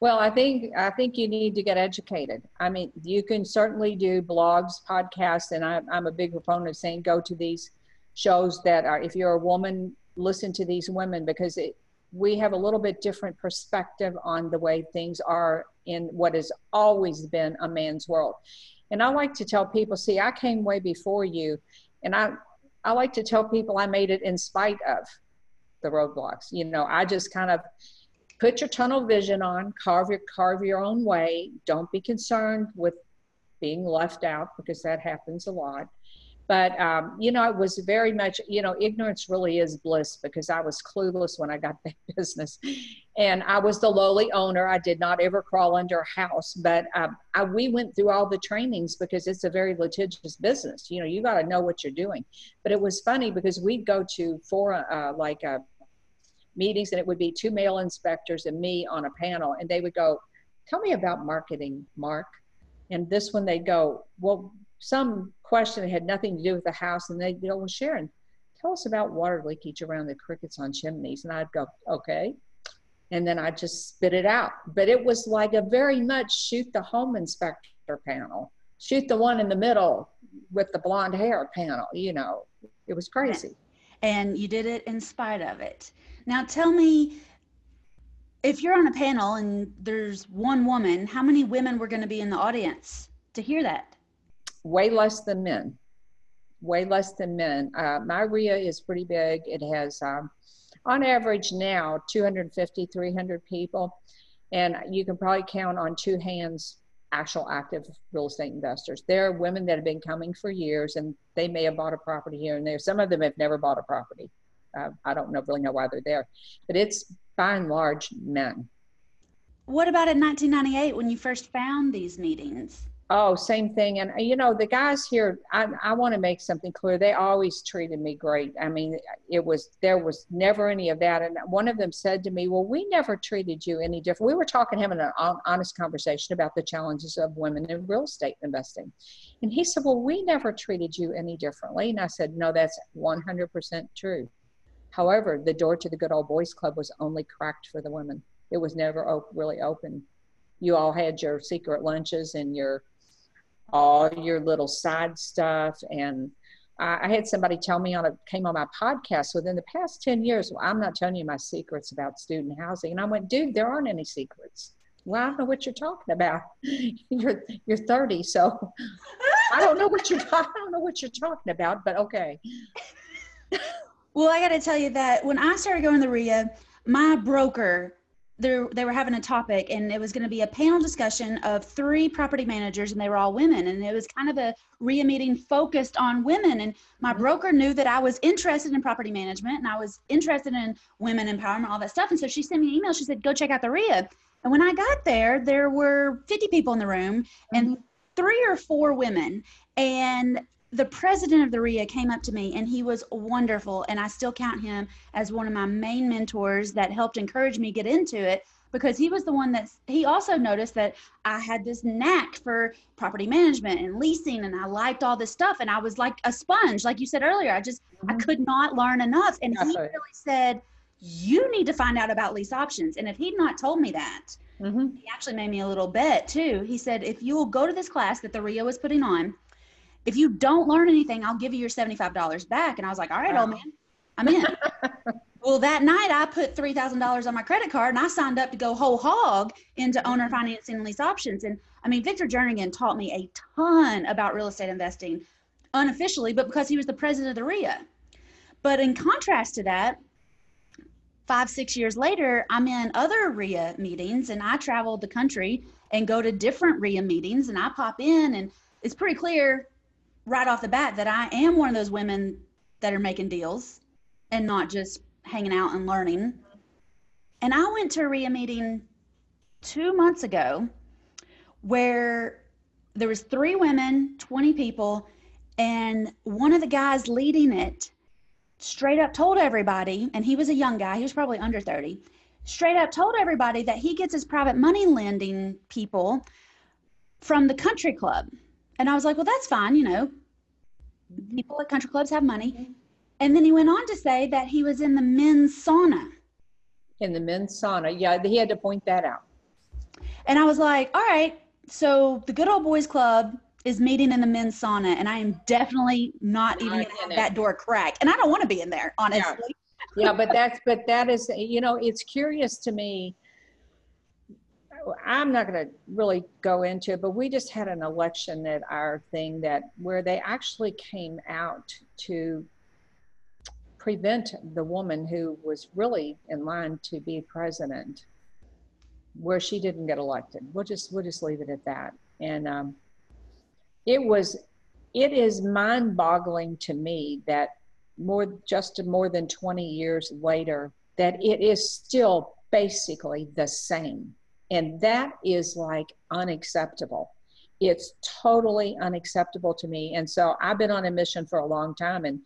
Speaker 3: Well, I think I think you need to get educated. I mean, you can certainly do blogs, podcasts, and I, I'm a big proponent of saying go to these shows that are. If you're a woman, listen to these women because it, we have a little bit different perspective on the way things are in what has always been a man's world. And I like to tell people, see, I came way before you, and I I like to tell people I made it in spite of the roadblocks. You know, I just kind of put your tunnel vision on, carve your carve your own way. Don't be concerned with being left out because that happens a lot. But, um, you know, it was very much, you know, ignorance really is bliss because I was clueless when I got that business. And I was the lowly owner. I did not ever crawl under a house, but um, I, we went through all the trainings because it's a very litigious business. You know, you got to know what you're doing. But it was funny because we'd go to for uh, like uh, meetings and it would be two male inspectors and me on a panel and they would go, tell me about marketing, Mark. And this one they'd go, well, some question that had nothing to do with the house, and they'd go, well, Sharon, tell us about water leakage around the crickets on chimneys. And I'd go, okay. And then I'd just spit it out. But it was like a very much shoot the home inspector panel, shoot the one in the middle with the blonde hair panel, you know, it was crazy.
Speaker 2: And you did it in spite of it. Now tell me, if you're on a panel and there's one woman, how many women were going to be in the audience to hear that?
Speaker 3: Way less than men. Way less than men. Uh, my RIA is pretty big. It has, um, on average now, 250, 300 people. And you can probably count on two hands actual active real estate investors. There are women that have been coming for years and they may have bought a property here and there. Some of them have never bought a property. Uh, I don't know, really know why they're there, but it's by and large men.
Speaker 2: What about in 1998 when you first found these meetings?
Speaker 3: Oh, same thing. And you know, the guys here, I, I want to make something clear. They always treated me great. I mean, it was, there was never any of that. And one of them said to me, Well, we never treated you any different. We were talking, having an honest conversation about the challenges of women in real estate investing. And he said, Well, we never treated you any differently. And I said, No, that's 100% true. However, the door to the Good Old Boys Club was only cracked for the women. It was never really open. You all had your secret lunches and your all your little side stuff. And I, had somebody tell me on a came on my podcast within the past ten years. Well, I'm not telling you my secrets about student housing. And I went, dude, there aren't any secrets. Well, I don't know what you're talking about. you're you're 30, so I don't know what you're I don't know what you're talking about. But okay.
Speaker 2: Well, I got to tell you that when I started going to RIA, my broker, they were having a topic, and it was going to be a panel discussion of three property managers, and they were all women, and it was kind of a RIA meeting focused on women. And my mm-hmm. broker knew that I was interested in property management, and I was interested in women empowerment, all that stuff. And so she sent me an email. She said, "Go check out the RIA." And when I got there, there were 50 people in the room, and mm-hmm. three or four women, and the president of the RIA came up to me and he was wonderful. And I still count him as one of my main mentors that helped encourage me get into it because he was the one that he also noticed that I had this knack for property management and leasing and I liked all this stuff. And I was like a sponge, like you said earlier. I just, mm-hmm. I could not learn enough. And That's he right. really said, You need to find out about lease options. And if he'd not told me that, mm-hmm. he actually made me a little bet too. He said, If you will go to this class that the RIA was putting on, if you don't learn anything, I'll give you your $75 back. And I was like, all right, wow. old man, I'm in. well, that night I put $3,000 on my credit card and I signed up to go whole hog into owner mm-hmm. financing and lease options. And I mean, Victor Jernigan taught me a ton about real estate investing unofficially, but because he was the president of the RIA. But in contrast to that, five, six years later, I'm in other RIA meetings and I travel the country and go to different RIA meetings and I pop in and it's pretty clear right off the bat that I am one of those women that are making deals and not just hanging out and learning. And I went to a RIA meeting two months ago where there was three women, 20 people, and one of the guys leading it straight up told everybody, and he was a young guy, he was probably under 30, straight up told everybody that he gets his private money lending people from the country club. And I was like, well, that's fine. You know, people at country clubs have money. And then he went on to say that he was in the men's sauna.
Speaker 3: In the men's sauna. Yeah, he had to point that out.
Speaker 2: And I was like, all right, so the good old boys club is meeting in the men's sauna, and I am definitely not even to have that door crack. And I don't want to be in there, honestly.
Speaker 3: Yeah. yeah, but that's, but that is, you know, it's curious to me I'm not going to really go into it, but we just had an election at our thing that where they actually came out to prevent the woman who was really in line to be president, where she didn't get elected. We'll just we'll just leave it at that. And um, it was it is mind boggling to me that more just more than 20 years later that it is still basically the same and that is like unacceptable. It's totally unacceptable to me. And so i've been on a mission for a long time and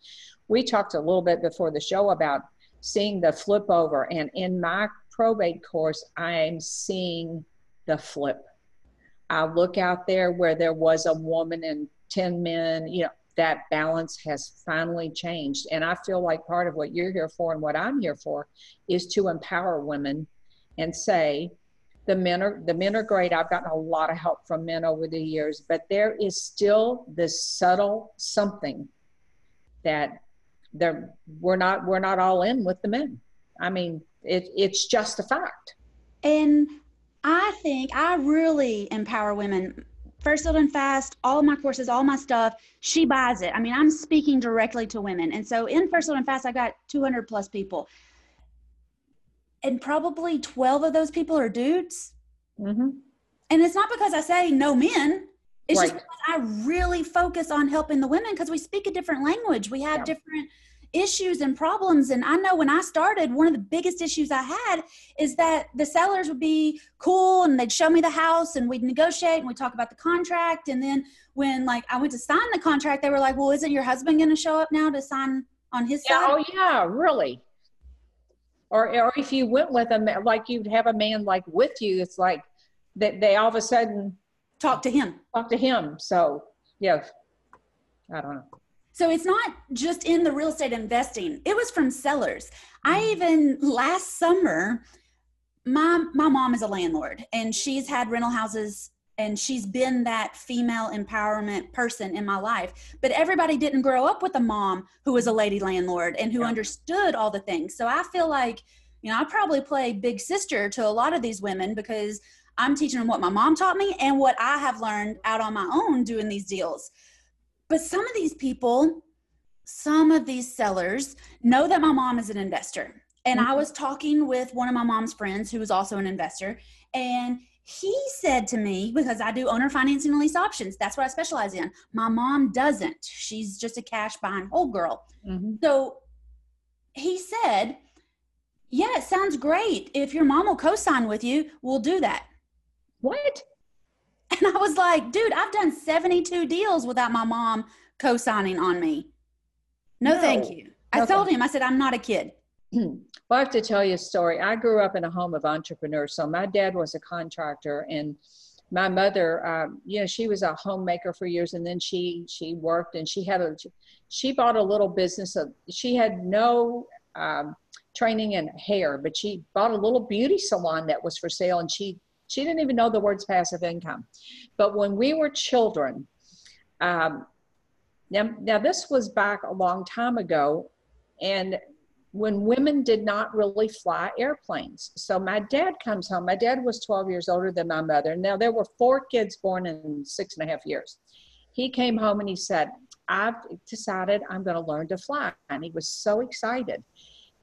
Speaker 3: we talked a little bit before the show about seeing the flip over. And in my probate course i'm seeing the flip. I look out there where there was a woman and 10 men you know that balance has finally changed. And i feel like part of what you're here for and what i'm here for is to empower women and say the men are the men are great. I've gotten a lot of help from men over the years but there is still this subtle something that they're we're not we're not all in with the men. I mean it, it's just a fact.
Speaker 2: And i think i really empower women. First Filled and fast all my courses all my stuff. She buys it. I mean i'm speaking directly to women. And so in first Filled and fast i got 200 plus people and probably 12 of those people are dudes.
Speaker 3: Mm-hmm.
Speaker 2: And it's not because I say no men. It's right. just because I really focus on helping the women because we speak a different language. We have yeah. different issues and problems. And I know when I started, one of the biggest issues I had is that the sellers would be cool and they'd show me the house and we'd negotiate and we'd talk about the contract. And then when like I went to sign the contract, they were like, Well, isn't your husband gonna show up now to sign on his
Speaker 3: yeah,
Speaker 2: side?
Speaker 3: Oh yeah, really? Or or if you went with them like you'd have a man like with you it's like that they all of a sudden
Speaker 2: talk to him.
Speaker 3: Talk to him. So yeah. I don't know.
Speaker 2: So it's not just in the real estate investing. It was from sellers. I mm-hmm. even last summer my my mom is a landlord and she's had rental houses and she's been that female empowerment person in my life but everybody didn't grow up with a mom who was a lady landlord and who yeah. understood all the things so i feel like you know i probably play big sister to a lot of these women because i'm teaching them what my mom taught me and what i have learned out on my own doing these deals but some of these people some of these sellers know that my mom is an investor and mm-hmm. i was talking with one of my mom's friends who was also an investor and he said to me because i do owner financing and lease options that's what i specialize in. My mom doesn't. She's just a cash buying whole girl. Mm-hmm. so he said yeah it sounds great. If your mom will co-sign with you we'll do that.
Speaker 3: What?
Speaker 2: And i was like dude i've done 72 deals without my mom co-signing on me. No, no. thank you. I told him i said i'm not a kid
Speaker 3: Well, I have to tell you a story. I grew up in a home of entrepreneurs. So my dad was a contractor, and my mother, um, you know, she was a homemaker for years, and then she she worked and she had a she bought a little business. Of, she had no um, training in hair, but she bought a little beauty salon that was for sale, and she she didn't even know the words passive income. But when we were children, um, now now this was back a long time ago, and when women did not really fly airplanes. So my dad comes home. My dad was 12 years older than my mother. Now there were four kids born in six and a half years. He came home and he said, I've decided I'm going to learn to fly. And he was so excited.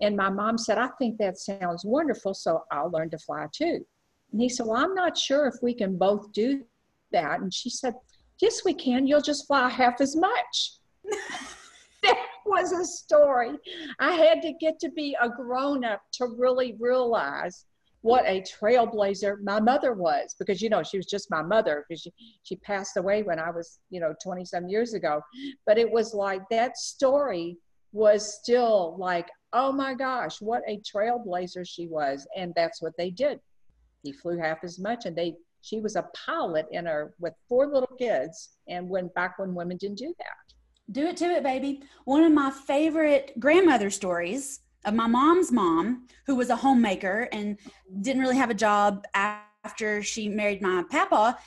Speaker 3: And my mom said, I think that sounds wonderful. So I'll learn to fly too. And he said, Well, I'm not sure if we can both do that. And she said, Yes, we can. You'll just fly half as much. was a story. I had to get to be a grown up to really realize what a trailblazer my mother was because you know she was just my mother because she, she passed away when i was you know 20 some years ago. But it was like that story was still like oh my gosh what a trailblazer she was and that's what they did. He flew half as much and they she was a pilot in her with four little kids and when back when women didn't do that
Speaker 2: do it to it, baby. One of my favorite grandmother stories of my mom's mom, who was a homemaker and didn't really have a job after she married my papa.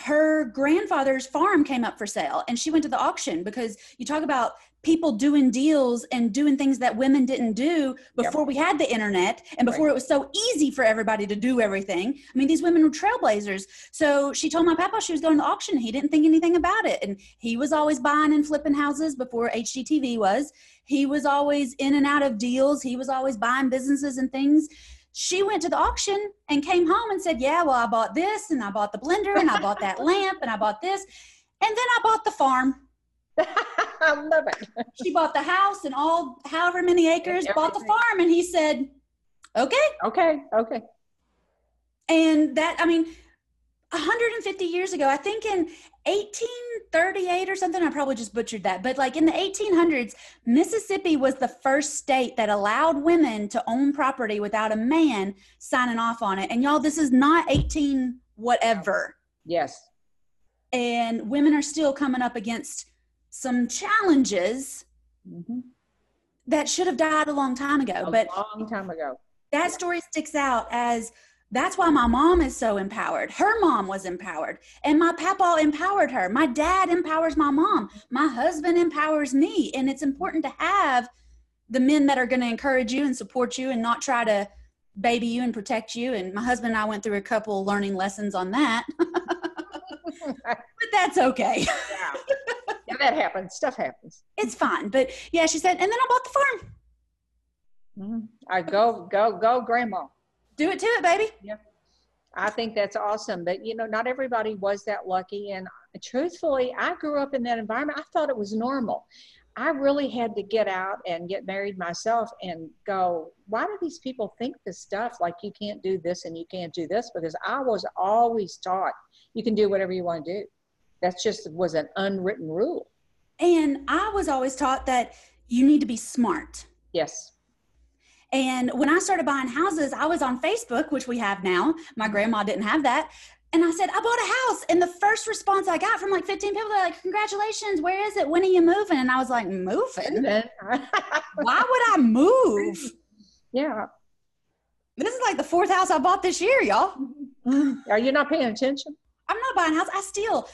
Speaker 2: Her grandfather's farm came up for sale and she went to the auction because you talk about people doing deals and doing things that women didn't do before yep. we had the internet and before right. it was so easy for everybody to do everything. I mean, these women were trailblazers. So she told my papa she was going to auction. He didn't think anything about it. And he was always buying and flipping houses before HGTV was. He was always in and out of deals. He was always buying businesses and things she went to the auction and came home and said, Yeah, well, I bought this and I bought the blender and I bought that lamp and I bought this. And then I bought the farm.
Speaker 3: I love it.
Speaker 2: She bought the house and all, however many acres, bought the farm. And he said, okay.
Speaker 3: Okay, okay.
Speaker 2: And that, I mean, 150 years ago, I think in 1838 or something, I probably just butchered that, but like in the 1800s, Mississippi was the first state that allowed women to own property without a man signing off on it. And y'all, this is not 18 whatever.
Speaker 3: Yes.
Speaker 2: And women are still coming up against some challenges
Speaker 3: Mhm.
Speaker 2: that should have died a long time ago.
Speaker 3: A
Speaker 2: But
Speaker 3: long time ago.
Speaker 2: that story sticks out as that's why my mom is so empowered. Her mom was empowered, and my papa empowered her. My dad empowers my mom. My husband empowers me. And it's important to have the men that are going to encourage you and support you and not try to baby you and protect you. And my husband and I went through a couple learning lessons on that, but that's okay.
Speaker 3: yeah. that happens. Stuff happens.
Speaker 2: It's fine. But yeah, she said, and then I bought the farm.
Speaker 3: Mhm. I go, go, go, grandma.
Speaker 2: Do it to it, baby. Yeah.
Speaker 3: I think that's awesome. But you know, not everybody was that lucky. And truthfully, I grew up in that environment. I thought it was normal. I really had to get out and get married myself and go, why do these people think this stuff like you can't do this and you can't do this? Because I was always taught you can do whatever you want to do. That's just was an unwritten rule.
Speaker 2: And I was always taught that you need to be smart.
Speaker 3: Yes.
Speaker 2: And when I started buying houses, I was on Facebook, which we have now. My grandma didn't have that. And I said, I bought a house. And the first response I got from like 15 people, they're like, Congratulations, where is it? When are you moving? And I was like, Moving? Why would I move?
Speaker 3: yeah.
Speaker 2: This is like the fourth house I bought this year, y'all.
Speaker 3: Are you not paying attention?
Speaker 2: I'm not buying a house. I still,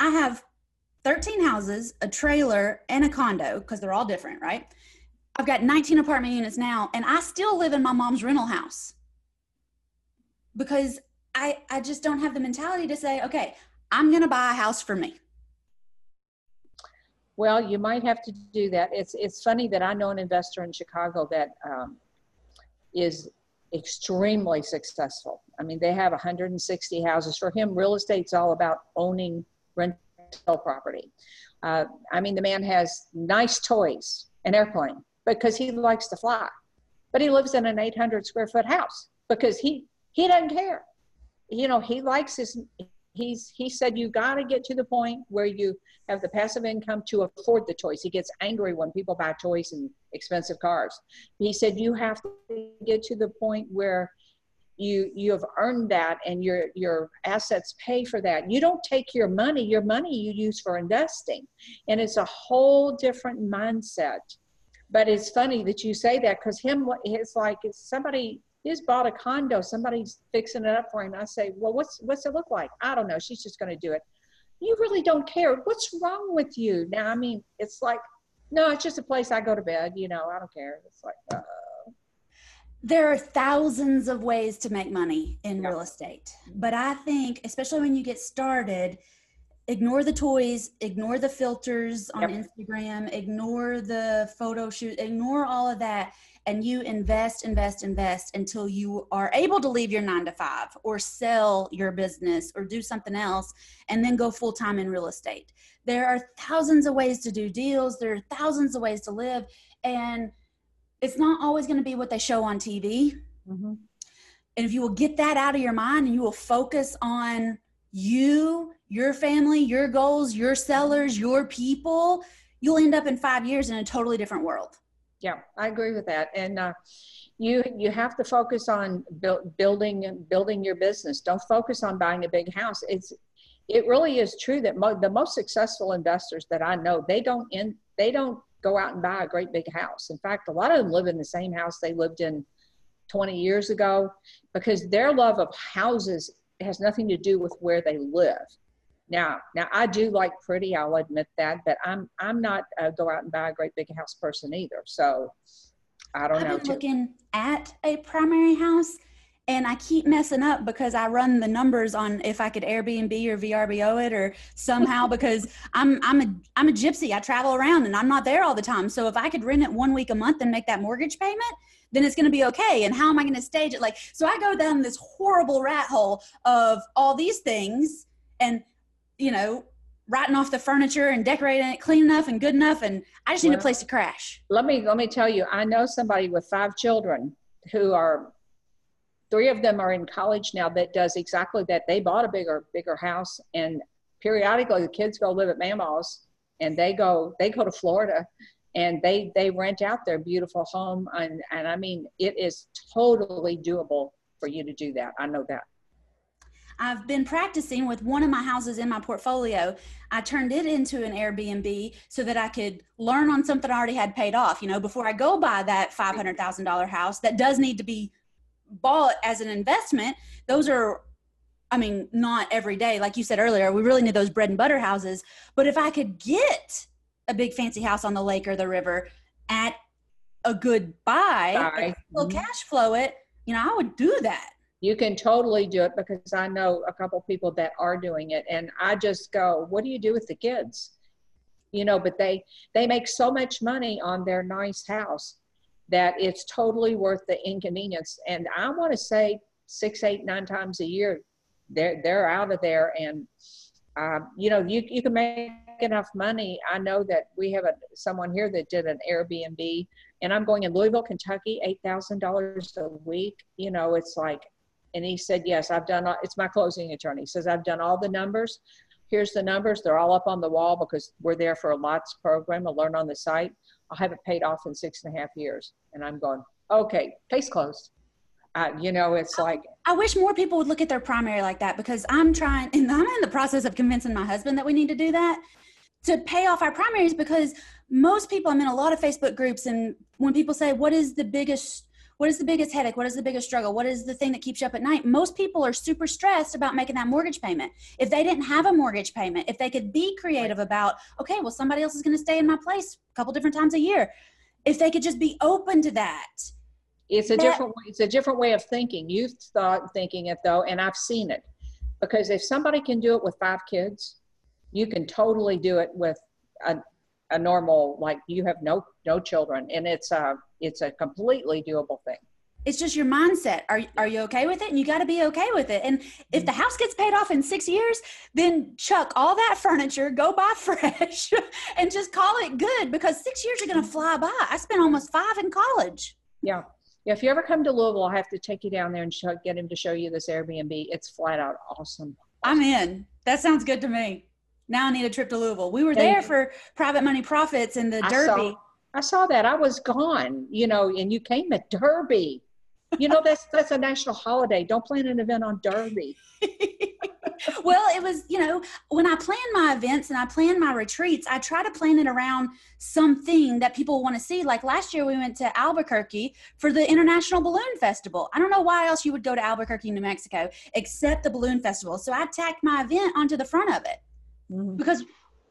Speaker 2: I have 13 houses, a trailer, and a condo because they're all different, right? I've got 19 apartment units now, and I still live in my mom's rental house because I I just don't have the mentality to say, okay, I'm gonna buy a house for me.
Speaker 3: Well, you might have to do that. It's it's funny that I know an investor in Chicago that um, is extremely successful. I mean, they have 160 houses. For him, real estate's all about owning rental property. Uh, I mean, the man has nice toys, an airplane, because he likes to fly. But he lives in an 800 square foot house because he he doesn't care. You know, he likes his. He's he said you got to get to the point where you have the passive income to afford the toys. He gets angry when people buy toys and expensive cars. He said you have to get to the point where you you have earned that and your your assets pay for that. You don't take your money, your money you use for investing. And it's a whole different mindset. But it's funny that you say that because him it's like it's somebody he's bought a condo, somebody's fixing it up for him. I say, Well, what's what's it look like? I don't know. She's just gonna do it you really don't care. What's wrong with you? Now, I mean, it's like, no, it's just a place I go to bed. You know, I don't care. It's like, uh,
Speaker 2: There are thousands of ways to make money in
Speaker 3: Yeah.
Speaker 2: real estate. But I think, especially when you get started, ignore the toys, ignore the filters on
Speaker 3: Yep.
Speaker 2: Instagram, ignore the photo shoot, ignore all of that. And you invest, invest, invest until you are able to leave your nine to five or sell your business or do something else and then go full time in real estate. There are thousands of ways to do deals, there are thousands of ways to live. And it's not always going to be what they show on TV.
Speaker 3: mhm.
Speaker 2: And if you will get that out of your mind and you will focus on you, your family, your goals, your sellers, your people, you'll end up in five years in a totally different world.
Speaker 3: yeah, I agree with that. And uh, you you have to focus on build, building building your business. Don't focus on buying a big house. It's it really is true that mo- the most successful investors that I know they don't in they don't go out and buy a great big house. In fact, a lot of them live in the same house they lived in 20 years ago because their love of houses has nothing to do with where they live. Now, now I do like pretty. I'll admit that, but I'm I'm not a go out and buy a great big house person either. So I don't
Speaker 2: I've
Speaker 3: know.
Speaker 2: been
Speaker 3: too.
Speaker 2: looking at a primary house and I keep messing up because I run the numbers on if I could Airbnb or VRBO it or somehow because I'm I'm a I'm a gypsy. I travel around and I'm not there all the time. So if I could rent it one week a month and make that mortgage payment, then it's going to be okay. And how am I going to stage it? Like so, I go down this horrible rat hole of all these things and you know writing off the furniture and decorating it clean enough and good enough, and I just need
Speaker 3: Well-
Speaker 2: a place to crash.
Speaker 3: let me let me tell you i know somebody with five children who are three of them are in college now that does exactly that they bought a bigger bigger house and periodically the kids go live at mama's and they go they go to florida and they they rent out their beautiful home and and i mean it is totally doable for you to do that i know that
Speaker 2: I've been practicing with one of my houses in my portfolio. I turned it into an Airbnb so that I could learn on something I already had paid off. You know, before I go buy that $500,000 house that does need to be bought as an investment, those are, I mean, not every day. Like you said earlier, we really need those bread and butter houses. But if I could get a big fancy house on the lake or the river at a good buy, still
Speaker 3: Mhm.
Speaker 2: cash flow it, you know, I would do that.
Speaker 3: you can totally do it because I know a couple people that are doing it and I just go, what do you do with the kids? You know, but they they make so much money on their nice house that it's totally worth the inconvenience. And I want to say six, eight, nine times a year, they're they're out of there and um, you know, you you can make enough money. I know that we have a someone here that did an Airbnb and I'm going in Louisville, Kentucky, eight thousand dollars a week. You know, it's like and he said, Yes, I've done, all, it's my closing attorney. He says, I've done all the numbers. Here's the numbers. They're all up on the wall because we're there for a LOTS program, a learn on the site. I'll have it paid off in six and a half years. And I'm going, Okay, case closed. Uh, you know, it's like,
Speaker 2: I wish more people would look at their primary like that because I'm trying, and I'm in the process of convincing my husband that we need to do that to pay off our primaries because most people, I'm in a lot of Facebook groups, and when people say, What is the biggest what is the biggest headache? What is the biggest struggle? What is the thing that keeps you up at night? Most people are super stressed about making that mortgage payment. If they didn't have a mortgage payment, if they could be creative about, okay, well, somebody else is going to stay in my place a couple different times a year. If they could just be open to that.
Speaker 3: it's a
Speaker 2: That-
Speaker 3: different way it's a different way of thinking you've thought thinking it though and i've seen it because if somebody can do it with five kids you can totally do it with a, a normal like you have no no children and it's a it's a completely doable thing
Speaker 2: it's just your mindset. Are are you okay with it? And you got to be okay with it. And if the house gets paid off in six years, then chuck all that furniture, go buy fresh, and just call it good because six years are going to fly by. I spent almost five in college.
Speaker 3: yeah Yeah, if you ever come to louisville i'll have to take you down there and show, get him to show you this airbnb it's flat out awesome
Speaker 2: I'm in. That sounds good to me. Now I need a trip to Louisville. We were
Speaker 3: There you
Speaker 2: for private money profits in the
Speaker 3: I
Speaker 2: Derby.
Speaker 3: saw, I saw that. I was gone, you know, and you came at Derby. You know, that's that's a national holiday. Don't plan an event on Derby.
Speaker 2: well, it was, you know, when I plan my events and I plan my retreats, I try to plan it around something that people want to see. Like last year, we went to Albuquerque for the International Balloon Festival. I don't know why else you would go to Albuquerque, New Mexico, except the Balloon Festival. So I tacked my event onto the front of it Mm-hmm. because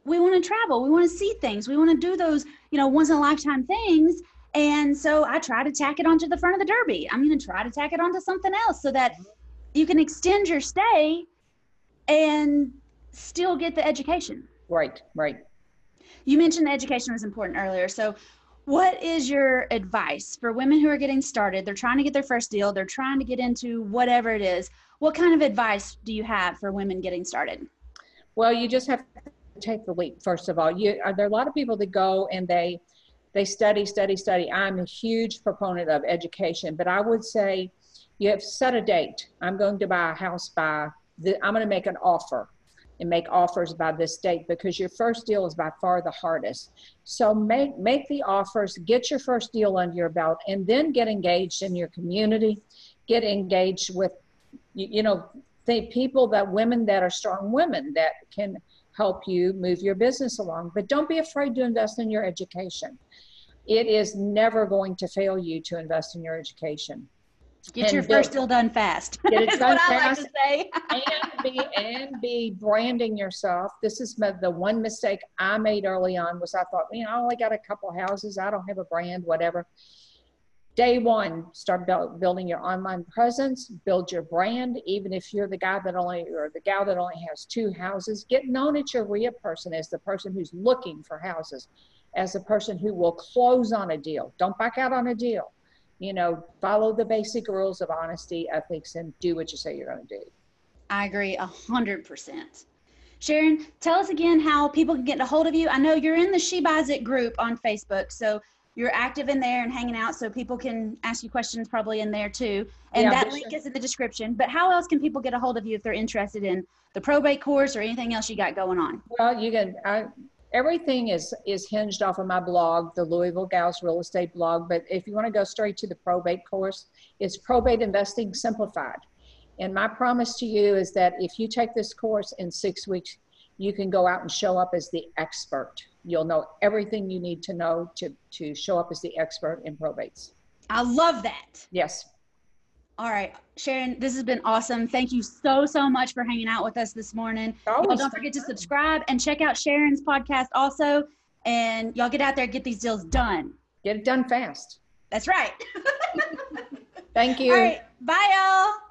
Speaker 2: we want to travel, we want to see things, we want to do those, you know, once in a lifetime things. And so I try to tack it onto the front of the Derby. I'm going to try to tack it onto something else so that you can extend your stay and still get the education.
Speaker 3: Right, right.
Speaker 2: You mentioned education was important earlier. So, what is your advice for women who are getting started? They're trying to get their first deal, they're trying to get into whatever it is. What kind of advice do you have for women getting started?
Speaker 3: Well, you just have to take the leap. First of all, you are there are a lot of people that go and they they study, study, study. I'm a huge proponent of education, but I would say you have set a date. I'm going to buy a house by the, I'm going to make an offer and make offers by this date because your first deal is by far the hardest. So make make the offers, get your first deal under your belt, and then get engaged in your community. Get engaged with, you know, the people that women that are strong women that can help you move your business along. But don't be afraid to invest in your education. It is never going to fail you to invest in your education
Speaker 2: Get
Speaker 3: And
Speaker 2: your first deal done fast.
Speaker 3: Get it done
Speaker 2: what I like
Speaker 3: fast.
Speaker 2: to say.
Speaker 3: and be and be branding yourself. This is my, the one mistake I made early on was I thought, you know, I only got a couple houses. I don't have a brand, whatever. Day one, start build, building your online presence, build your brand. Even if you're the guy that only or the gal that only has two houses, get known at your RIA person as the person who's looking for houses, as the person who will close on a deal. Don't back out on a deal. You know, follow the basic rules of honesty, ethics, and do what you say you're going to do.
Speaker 2: I agree a hundred percent. Sharon, tell us again how people can get a hold of you. I know you're in the She Buys It group on Facebook, so you're active in there and hanging out, so people can ask you questions probably in there too. And
Speaker 3: Yeah,
Speaker 2: that link
Speaker 3: sure.
Speaker 2: is in the description. But how else can people get a hold of you if they're interested in the probate course or anything else you got going on?
Speaker 3: Well, you can, I, everything is, is hinged off of my blog, the Louisville Gals Real Estate blog. But if you want to go straight to the probate course, it's Probate Investing Simplified. And my promise to you is that if you take this course in six weeks, you can go out and show up as the expert. You'll know everything you need to know to, to show up as the expert in probates.
Speaker 2: I love that.
Speaker 3: Yes.
Speaker 2: All right, Sharon, this has been awesome. Thank you so, so much for hanging out with us this morning. Y'all don't forget to subscribe and check out Sharon's podcast also. And y'all get out there, get these deals done.
Speaker 3: Get it done fast.
Speaker 2: That's right.
Speaker 3: Thank you.
Speaker 2: All right, bye, y'all.